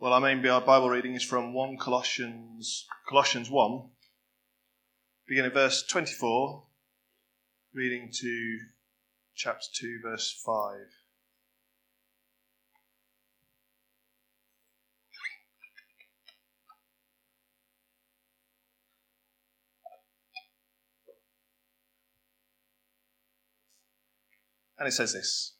Well, our main Bible reading is from 1 Colossians, Colossians 1, beginning verse 24, reading to chapter 2, verse 5. And it says this.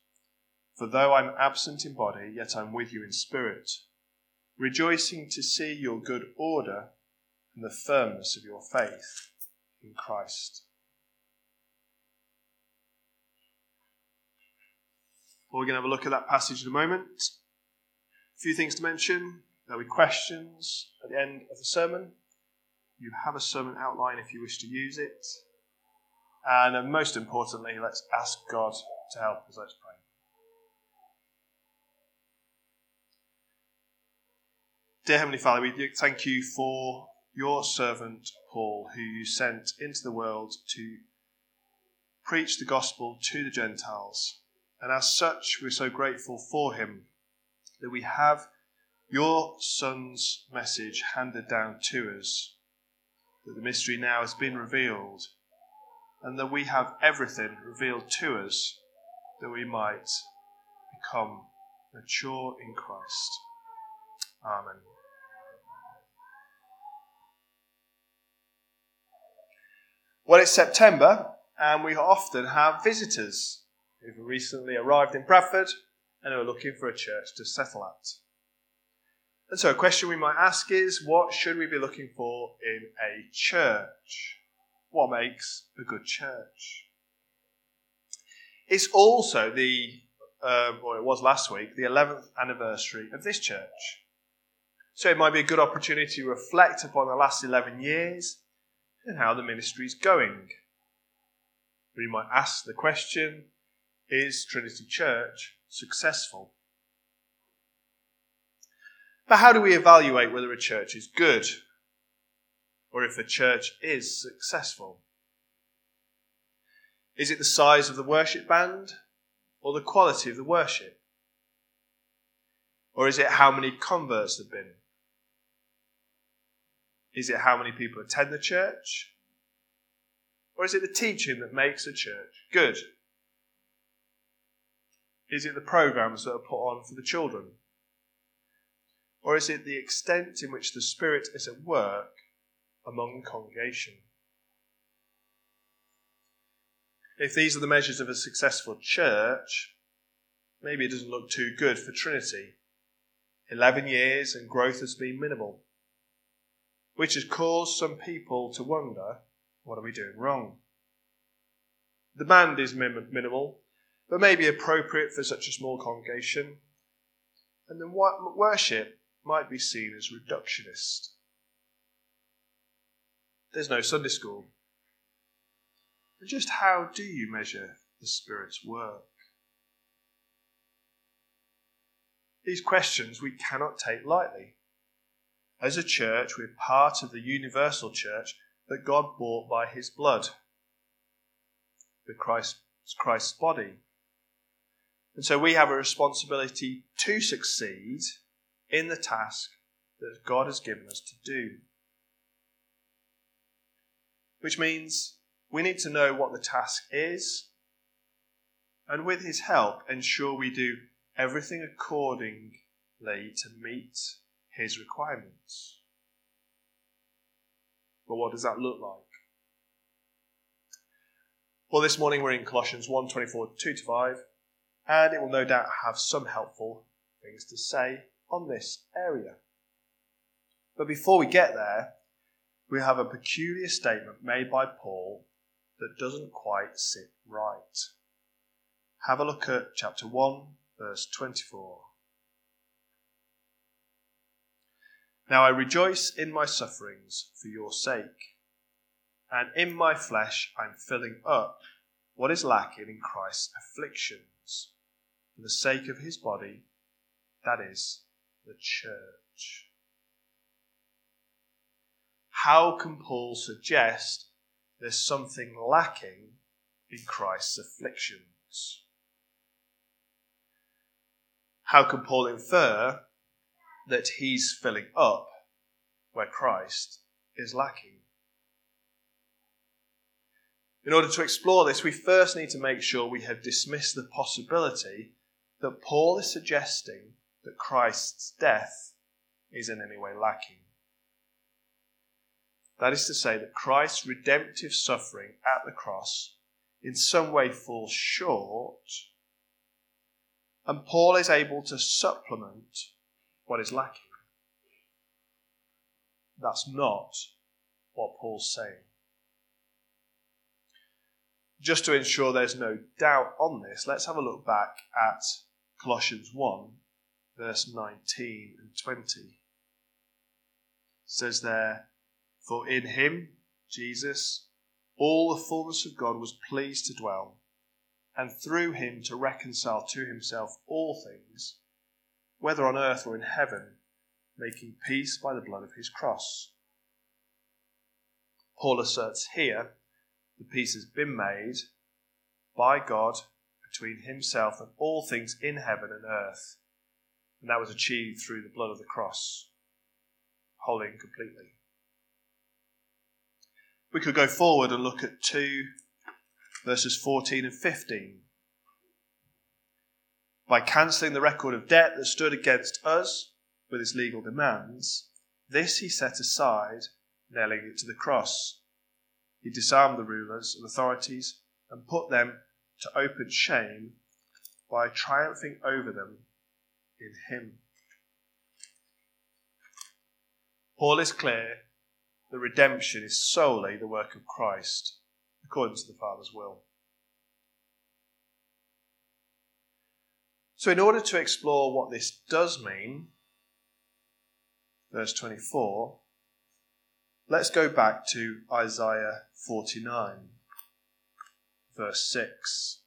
For though I'm absent in body, yet I'm with you in spirit, rejoicing to see your good order and the firmness of your faith in Christ. Well, we're going to have a look at that passage in a moment. A few things to mention. There'll be questions at the end of the sermon. You have a sermon outline if you wish to use it. And uh, most importantly, let's ask God to help us. Let's pray. Dear Heavenly Father, we thank you for your servant Paul, who you sent into the world to preach the gospel to the Gentiles. And as such, we're so grateful for him that we have your Son's message handed down to us, that the mystery now has been revealed, and that we have everything revealed to us that we might become mature in Christ. Amen. Well, it's September, and we often have visitors who've recently arrived in Bradford and are looking for a church to settle at. And so, a question we might ask is what should we be looking for in a church? What makes a good church? It's also the, uh, well, it was last week, the 11th anniversary of this church. So it might be a good opportunity to reflect upon the last 11 years and how the ministry is going. We might ask the question Is Trinity Church successful? But how do we evaluate whether a church is good or if a church is successful? Is it the size of the worship band or the quality of the worship? Or is it how many converts have been? Is it how many people attend the church? Or is it the teaching that makes a church good? Is it the programs that are put on for the children? Or is it the extent in which the Spirit is at work among the congregation? If these are the measures of a successful church, maybe it doesn't look too good for Trinity. 11 years and growth has been minimal which has caused some people to wonder what are we doing wrong? The band is minimal, but may be appropriate for such a small congregation, and the worship might be seen as reductionist. There's no Sunday school. And just how do you measure the Spirit's work? These questions we cannot take lightly. As a church, we're part of the universal church that God bought by his blood, the Christ, Christ's body. And so we have a responsibility to succeed in the task that God has given us to do. Which means we need to know what the task is, and with His help, ensure we do everything accordingly to meet His requirements. But what does that look like? Well, this morning we're in Colossians 1 24 2 to 5, and it will no doubt have some helpful things to say on this area. But before we get there, we have a peculiar statement made by Paul that doesn't quite sit right. Have a look at chapter 1, verse 24. Now I rejoice in my sufferings for your sake, and in my flesh I'm filling up what is lacking in Christ's afflictions for the sake of his body, that is, the church. How can Paul suggest there's something lacking in Christ's afflictions? How can Paul infer that he's filling up where Christ is lacking? In order to explore this, we first need to make sure we have dismissed the possibility that Paul is suggesting that Christ's death is in any way lacking. That is to say, that Christ's redemptive suffering at the cross in some way falls short, and Paul is able to supplement what is lacking. That's not what Paul's saying. Just to ensure there's no doubt on this, let's have a look back at Colossians 1, verse 19 and 20. It says there, For in him, Jesus, all the fullness of God was pleased to dwell, and through him to reconcile to himself all things, whether on earth or in heaven, making peace by the blood of his cross. Paul asserts here the peace has been made by God between himself and all things in heaven and earth. And that was achieved through the blood of the cross, wholly and completely. We could go forward and look at 2 verses 14 and 15. By cancelling the record of debt that stood against us with its legal demands, this he set aside, nailing it to the cross. He disarmed the rulers and authorities and put them to open shame by triumphing over them in Him. Paul is clear that redemption is solely the work of Christ, according to the Father's will. So, in order to explore what this does mean, verse 24, let's go back to Isaiah 49, verse 6.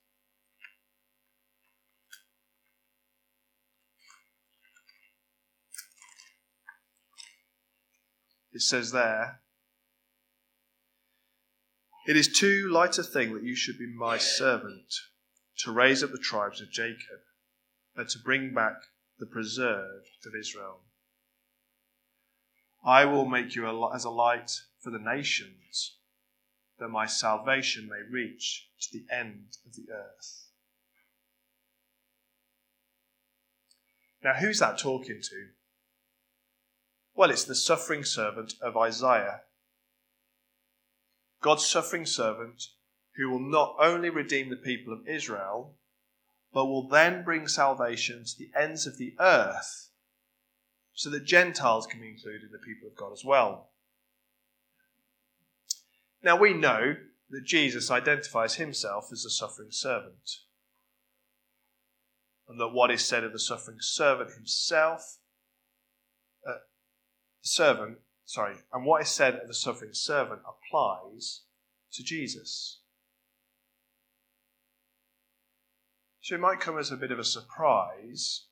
It says there, It is too light a thing that you should be my servant, to raise up the tribes of Jacob, and to bring back the preserved of Israel. I will make you as a light for the nations, that my salvation may reach to the end of the earth. Now, who's that talking to? Well, it's the suffering servant of Isaiah. God's suffering servant who will not only redeem the people of Israel, but will then bring salvation to the ends of the earth so that Gentiles can be included in the people of God as well. Now we know that Jesus identifies himself as the suffering servant, and that what is said of the suffering servant himself uh, servant, sorry, and what is said of the suffering servant applies to Jesus. So it might come as a bit of a surprise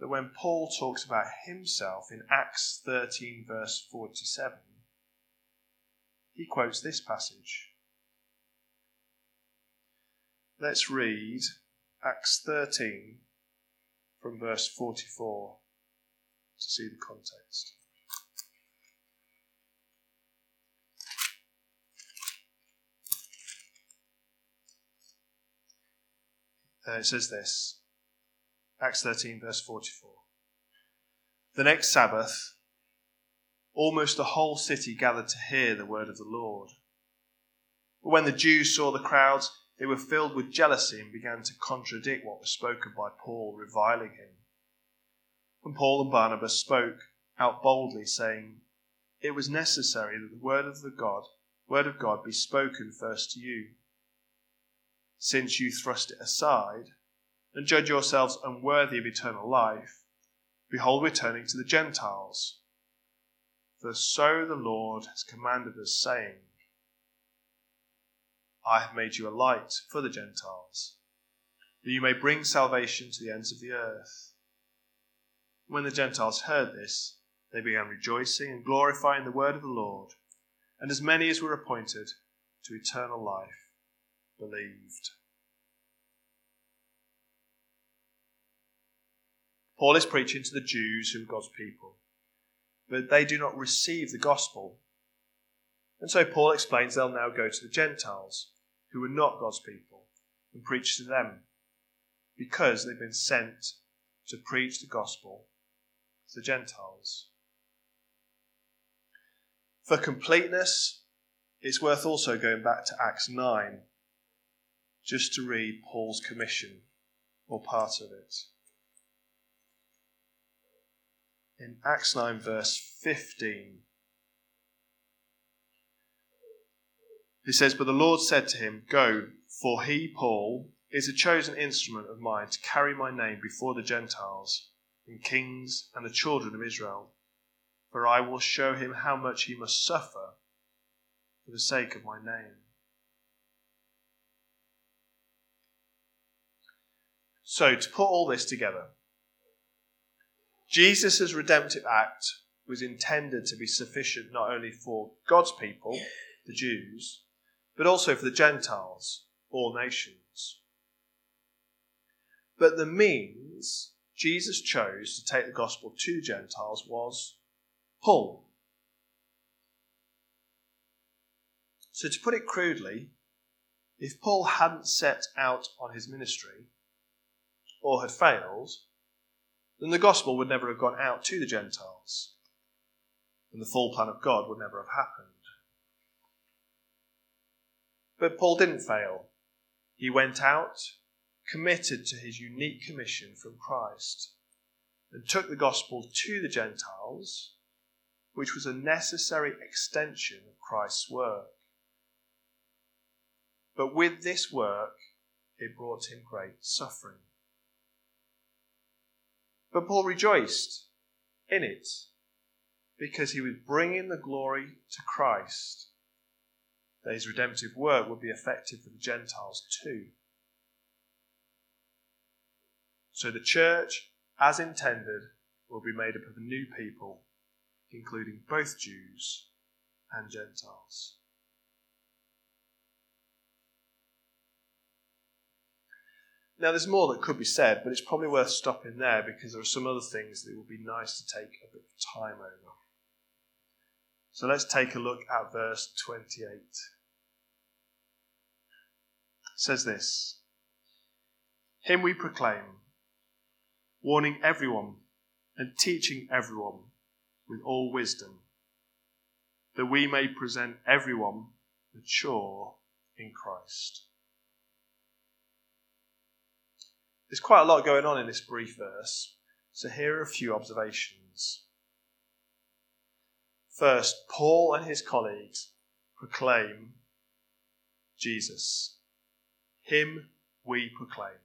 that when Paul talks about himself in Acts 13, verse 47, he quotes this passage. Let's read Acts 13 from verse 44 to see the context. Uh, it says this Acts 13, verse 44. The next Sabbath, almost the whole city gathered to hear the word of the Lord. But when the Jews saw the crowds, they were filled with jealousy and began to contradict what was spoken by Paul, reviling him. And Paul and Barnabas spoke out boldly, saying, It was necessary that the word of the God, word of God, be spoken first to you. Since you thrust it aside and judge yourselves unworthy of eternal life, behold, we're turning to the Gentiles. For so the Lord has commanded us, saying, I have made you a light for the Gentiles, that you may bring salvation to the ends of the earth. When the Gentiles heard this, they began rejoicing and glorifying the word of the Lord, and as many as were appointed to eternal life believed. Paul is preaching to the Jews who are God's people, but they do not receive the gospel. And so Paul explains they'll now go to the Gentiles, who are not God's people, and preach to them, because they've been sent to preach the gospel to the Gentiles. For completeness, it's worth also going back to Acts 9 just to read Paul's commission or part of it. In Acts 9, verse 15, he says, But the Lord said to him, Go, for he, Paul, is a chosen instrument of mine to carry my name before the Gentiles and kings and the children of Israel. For I will show him how much he must suffer for the sake of my name. So, to put all this together, Jesus' redemptive act was intended to be sufficient not only for God's people, the Jews, but also for the Gentiles, all nations. But the means Jesus chose to take the gospel to Gentiles was Paul. So, to put it crudely, if Paul hadn't set out on his ministry, or had failed, then the gospel would never have gone out to the Gentiles, and the full plan of God would never have happened. But Paul didn't fail. He went out, committed to his unique commission from Christ, and took the gospel to the Gentiles, which was a necessary extension of Christ's work. But with this work, it brought him great suffering. But Paul rejoiced in it because he was bringing the glory to Christ, that his redemptive work would be effective for the Gentiles too. So the church, as intended, will be made up of new people, including both Jews and Gentiles. Now, there's more that could be said, but it's probably worth stopping there because there are some other things that would be nice to take a bit of time over. So let's take a look at verse 28. It says this Him we proclaim, warning everyone and teaching everyone with all wisdom, that we may present everyone mature in Christ. There's quite a lot going on in this brief verse, so here are a few observations. First, Paul and his colleagues proclaim Jesus. Him we proclaim.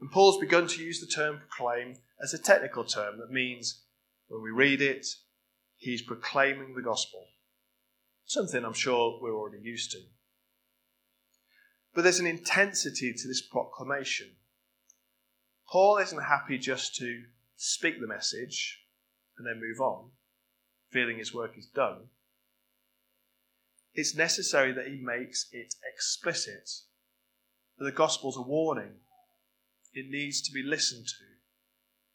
And Paul's begun to use the term proclaim as a technical term that means when we read it, he's proclaiming the gospel. Something I'm sure we're already used to. But there's an intensity to this proclamation. Paul isn't happy just to speak the message and then move on, feeling his work is done. It's necessary that he makes it explicit the gospel's a warning. It needs to be listened to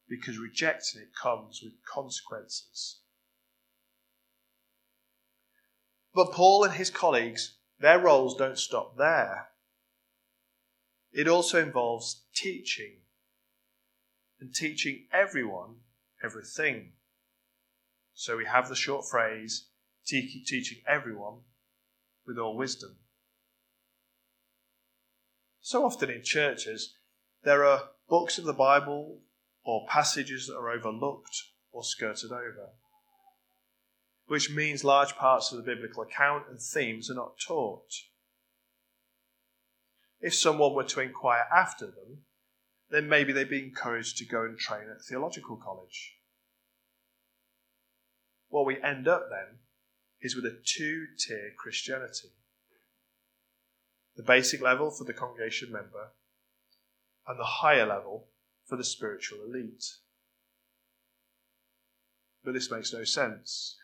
because rejecting it comes with consequences. But Paul and his colleagues, their roles don't stop there. It also involves teaching and teaching everyone everything. So we have the short phrase teaching everyone with all wisdom. So often in churches, there are books of the Bible or passages that are overlooked or skirted over, which means large parts of the biblical account and themes are not taught. If someone were to inquire after them, then maybe they'd be encouraged to go and train at theological college. What we end up then is with a two tier Christianity the basic level for the congregation member, and the higher level for the spiritual elite. But this makes no sense.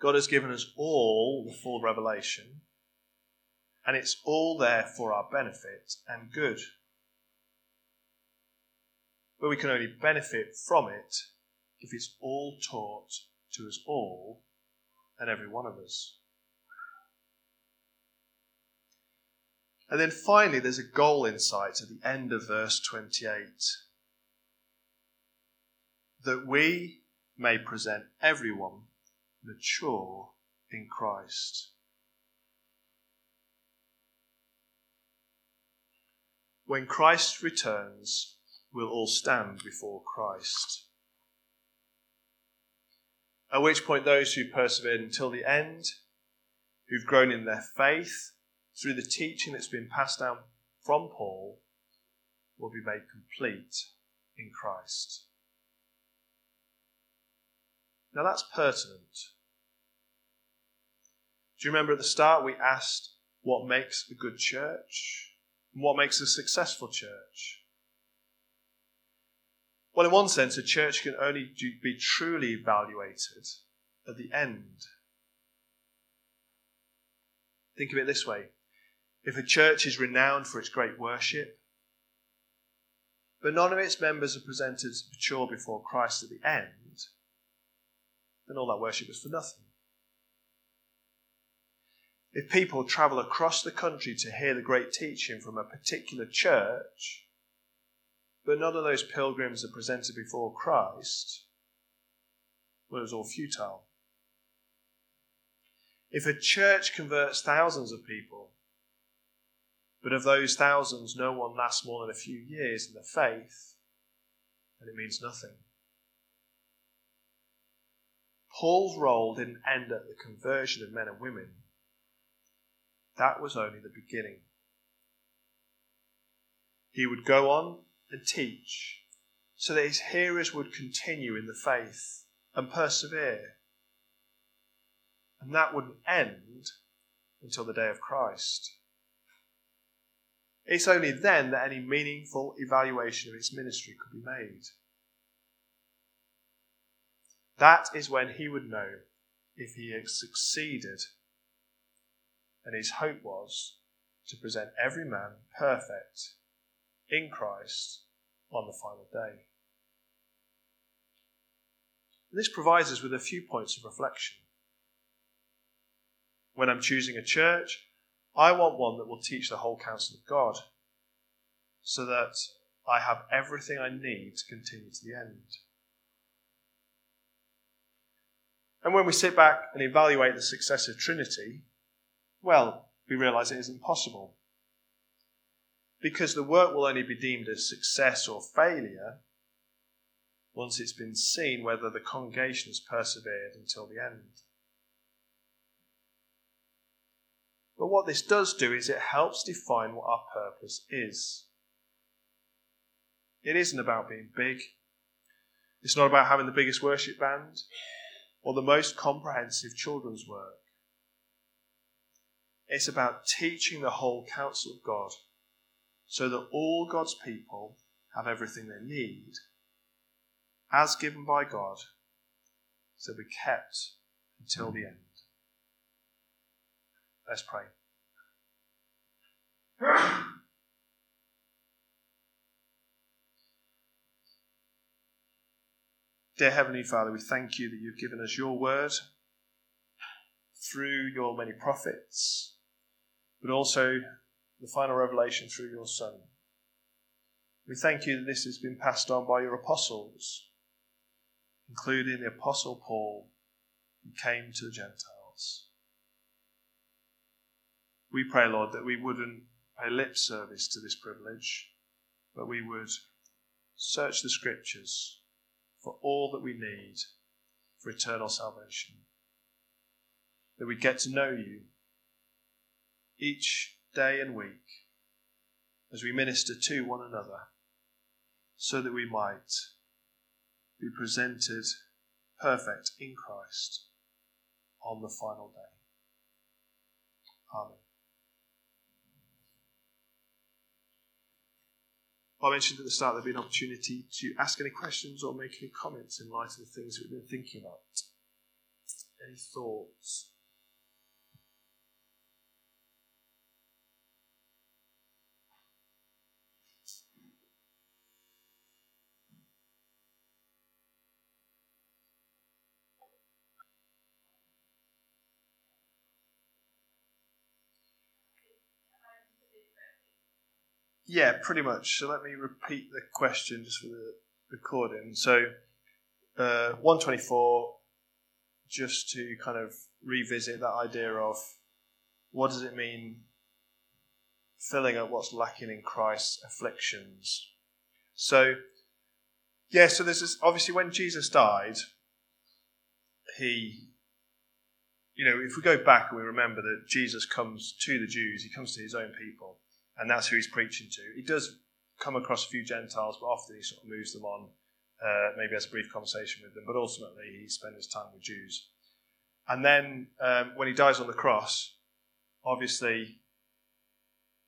God has given us all the full revelation, and it's all there for our benefit and good. But we can only benefit from it if it's all taught to us all and every one of us. And then finally, there's a goal in sight at the end of verse 28 that we may present everyone mature in Christ. When Christ returns, we'll all stand before Christ. At which point, those who persevered until the end, who've grown in their faith, through the teaching that's been passed down from Paul, will be made complete in Christ. Now that's pertinent. Do you remember at the start we asked what makes a good church? And what makes a successful church? Well, in one sense, a church can only be truly evaluated at the end. Think of it this way if a church is renowned for its great worship, but none of its members are presented as mature before Christ at the end, then all that worship is for nothing. If people travel across the country to hear the great teaching from a particular church, but none of those pilgrims are presented before Christ, well, it was all futile. If a church converts thousands of people, but of those thousands, no one lasts more than a few years in the faith, then it means nothing. Paul's role didn't end at the conversion of men and women. That was only the beginning. He would go on and teach so that his hearers would continue in the faith and persevere. And that wouldn't end until the day of Christ. It's only then that any meaningful evaluation of his ministry could be made. That is when he would know if he had succeeded. And his hope was to present every man perfect in Christ on the final day. This provides us with a few points of reflection. When I'm choosing a church, I want one that will teach the whole counsel of God so that I have everything I need to continue to the end. And when we sit back and evaluate the success of Trinity, well, we realize it isn't possible. Because the work will only be deemed a success or failure once it's been seen whether the congregation has persevered until the end. But what this does do is it helps define what our purpose is. It isn't about being big. It's not about having the biggest worship band or the most comprehensive children's work. It's about teaching the whole counsel of God so that all God's people have everything they need, as given by God, so be kept until the end. Let's pray. Dear Heavenly Father, we thank you that you've given us your word through your many prophets, but also the final revelation through your Son. We thank you that this has been passed on by your apostles, including the Apostle Paul, who came to the Gentiles. We pray, Lord, that we wouldn't pay lip service to this privilege, but we would search the Scriptures for all that we need for eternal salvation. That we get to know you each day and week as we minister to one another, so that we might be presented perfect in Christ on the final day. Amen. I mentioned at the start there'd be an opportunity to ask any questions or make any comments in light of the things we've been thinking about. Any thoughts? Yeah, pretty much. So let me repeat the question just for the recording. So, uh, 124, just to kind of revisit that idea of what does it mean filling up what's lacking in Christ's afflictions. So, yeah, so there's this obviously when Jesus died, he, you know, if we go back and we remember that Jesus comes to the Jews, he comes to his own people and that's who he's preaching to. He does come across a few Gentiles, but often he sort of moves them on, uh, maybe has a brief conversation with them, but ultimately he spends his time with Jews. And then um, when he dies on the cross, obviously,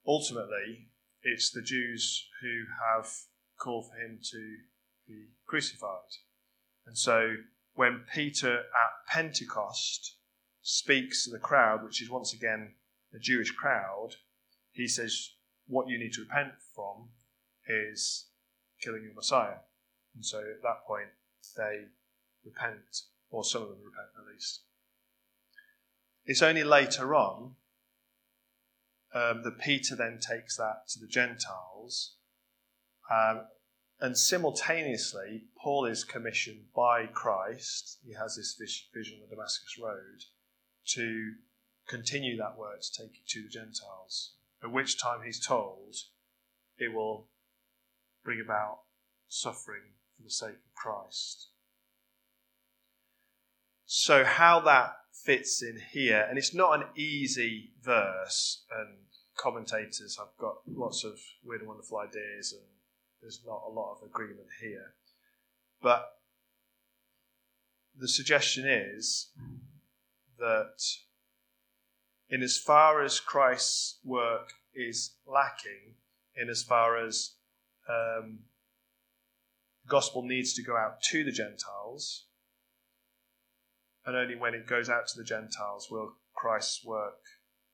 ultimately, it's the Jews who have called for him to be crucified. And so when Peter at Pentecost speaks to the crowd, which is once again a Jewish crowd, he says, What you need to repent from is killing your Messiah. And so at that point, they repent, or some of them repent at least. It's only later on um, that Peter then takes that to the Gentiles. Um, and simultaneously, Paul is commissioned by Christ. He has this vision of the Damascus Road to continue that work to take it to the Gentiles at which time he's told it will bring about suffering for the sake of Christ. So, how that fits in here, and it's not an easy verse, and commentators have got lots of weird and wonderful ideas, and there's not a lot of agreement here. But the suggestion is that in as far as Christ's work is lacking, in as far as um, the gospel needs to go out to the Gentiles, and only when it goes out to the Gentiles will Christ's work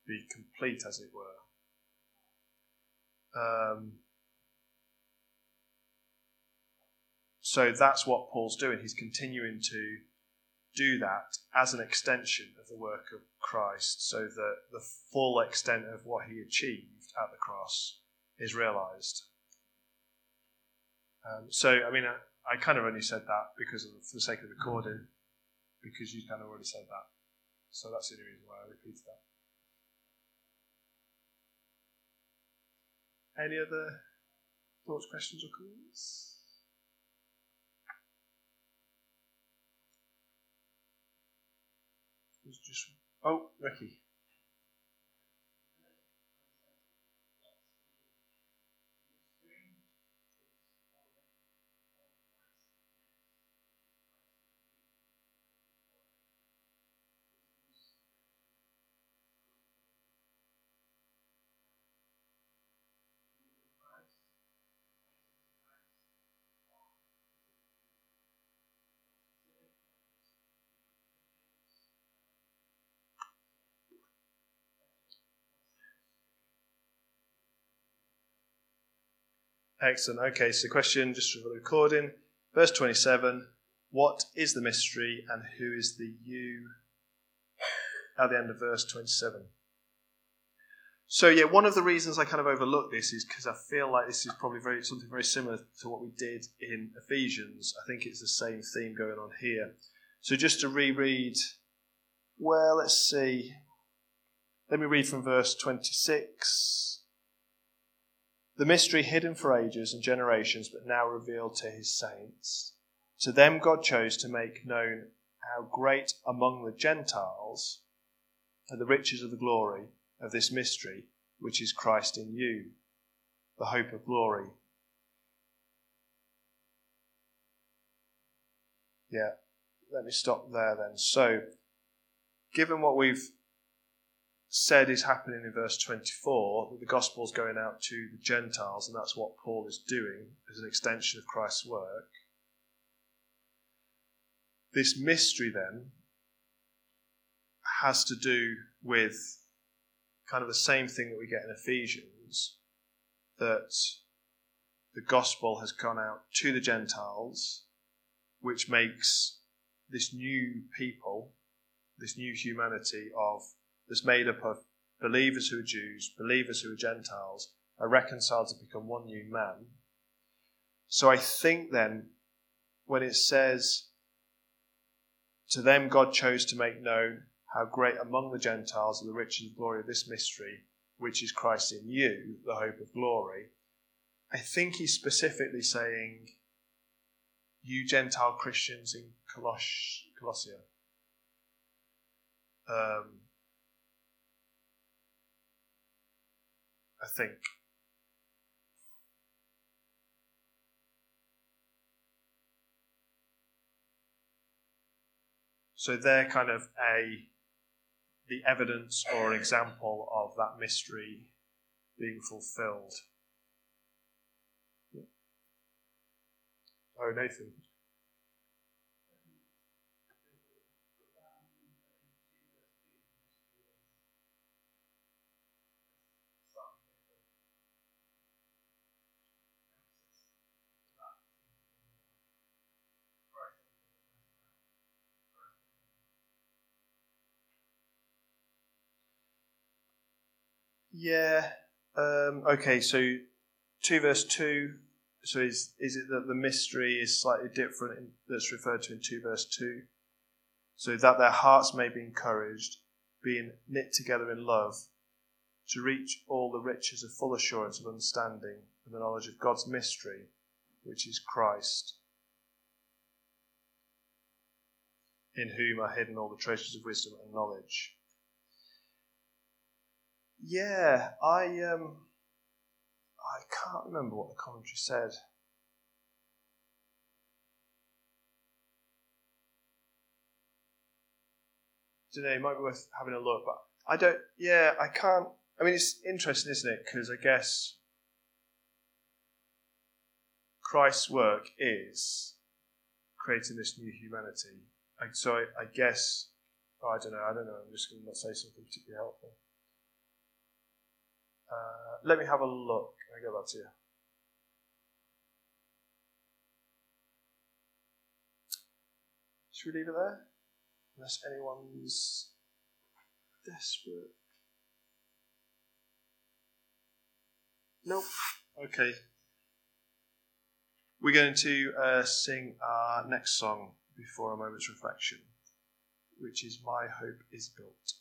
be complete, as it were. Um, so that's what Paul's doing. He's continuing to do that as an extension of the work of Christ so that the full extent of what he achieved at the cross is realized. Um, so, I mean, I, I, kind of only said that because of, for the sake of recording, because you kind of already said that. So that's the only reason why I repeated that. Any other thoughts, questions, or comments? was just. Oh, Ricky. Excellent. Okay, so question just for the recording. Verse 27 What is the mystery and who is the you? At the end of verse 27. So yeah, one of the reasons I kind of overlook this is because I feel like this is probably very something very similar to what we did in Ephesians. I think it's the same theme going on here. So just to reread, well, let's see. Let me read from verse 26. The mystery hidden for ages and generations, but now revealed to his saints. To them God chose to make known how great among the Gentiles are the riches of the glory of this mystery, which is Christ in you, the hope of glory. Yeah, let me stop there then. So, given what we've said is happening in verse 24, that the gospel is going out to the Gentiles, and that's what Paul is doing as an extension of Christ's work. This mystery then has to do with kind of the same thing that we get in Ephesians that the gospel has gone out to the Gentiles, which makes this new people, this new humanity of that's made up of believers who are Jews, believers who are Gentiles, are reconciled to become one new man. So I think then, when it says, To them God chose to make known how great among the Gentiles are the riches and glory of this mystery, which is Christ in you, the hope of glory. I think he's specifically saying, you Gentile Christians in Coloss- Colossia. Um, I think. So they're kind of a the evidence or an example of that mystery being fulfilled. Oh, Nathan. Yeah. Um, okay, so 2 verse 2. So is, is it that the mystery is slightly different in, that's referred to in 2 verse 2? So that their hearts may be encouraged, being knit together in love, to reach all the riches of full assurance of understanding and the knowledge of God's mystery, which is Christ, in whom are hidden all the treasures of wisdom and knowledge. Yeah, I um, I can't remember what the commentary said. Today it might be worth having a look, but I don't. Yeah, I can't. I mean, it's interesting, isn't it? Because I guess Christ's work is creating this new humanity. So I, I guess oh, I don't know. I don't know. I'm just going to not say something particularly helpful. Uh, let me have a look. I get that to you. Should we leave it there? Unless anyone's desperate. Nope. Okay. We're going to uh, sing our next song before a moment's reflection, which is My Hope is Built.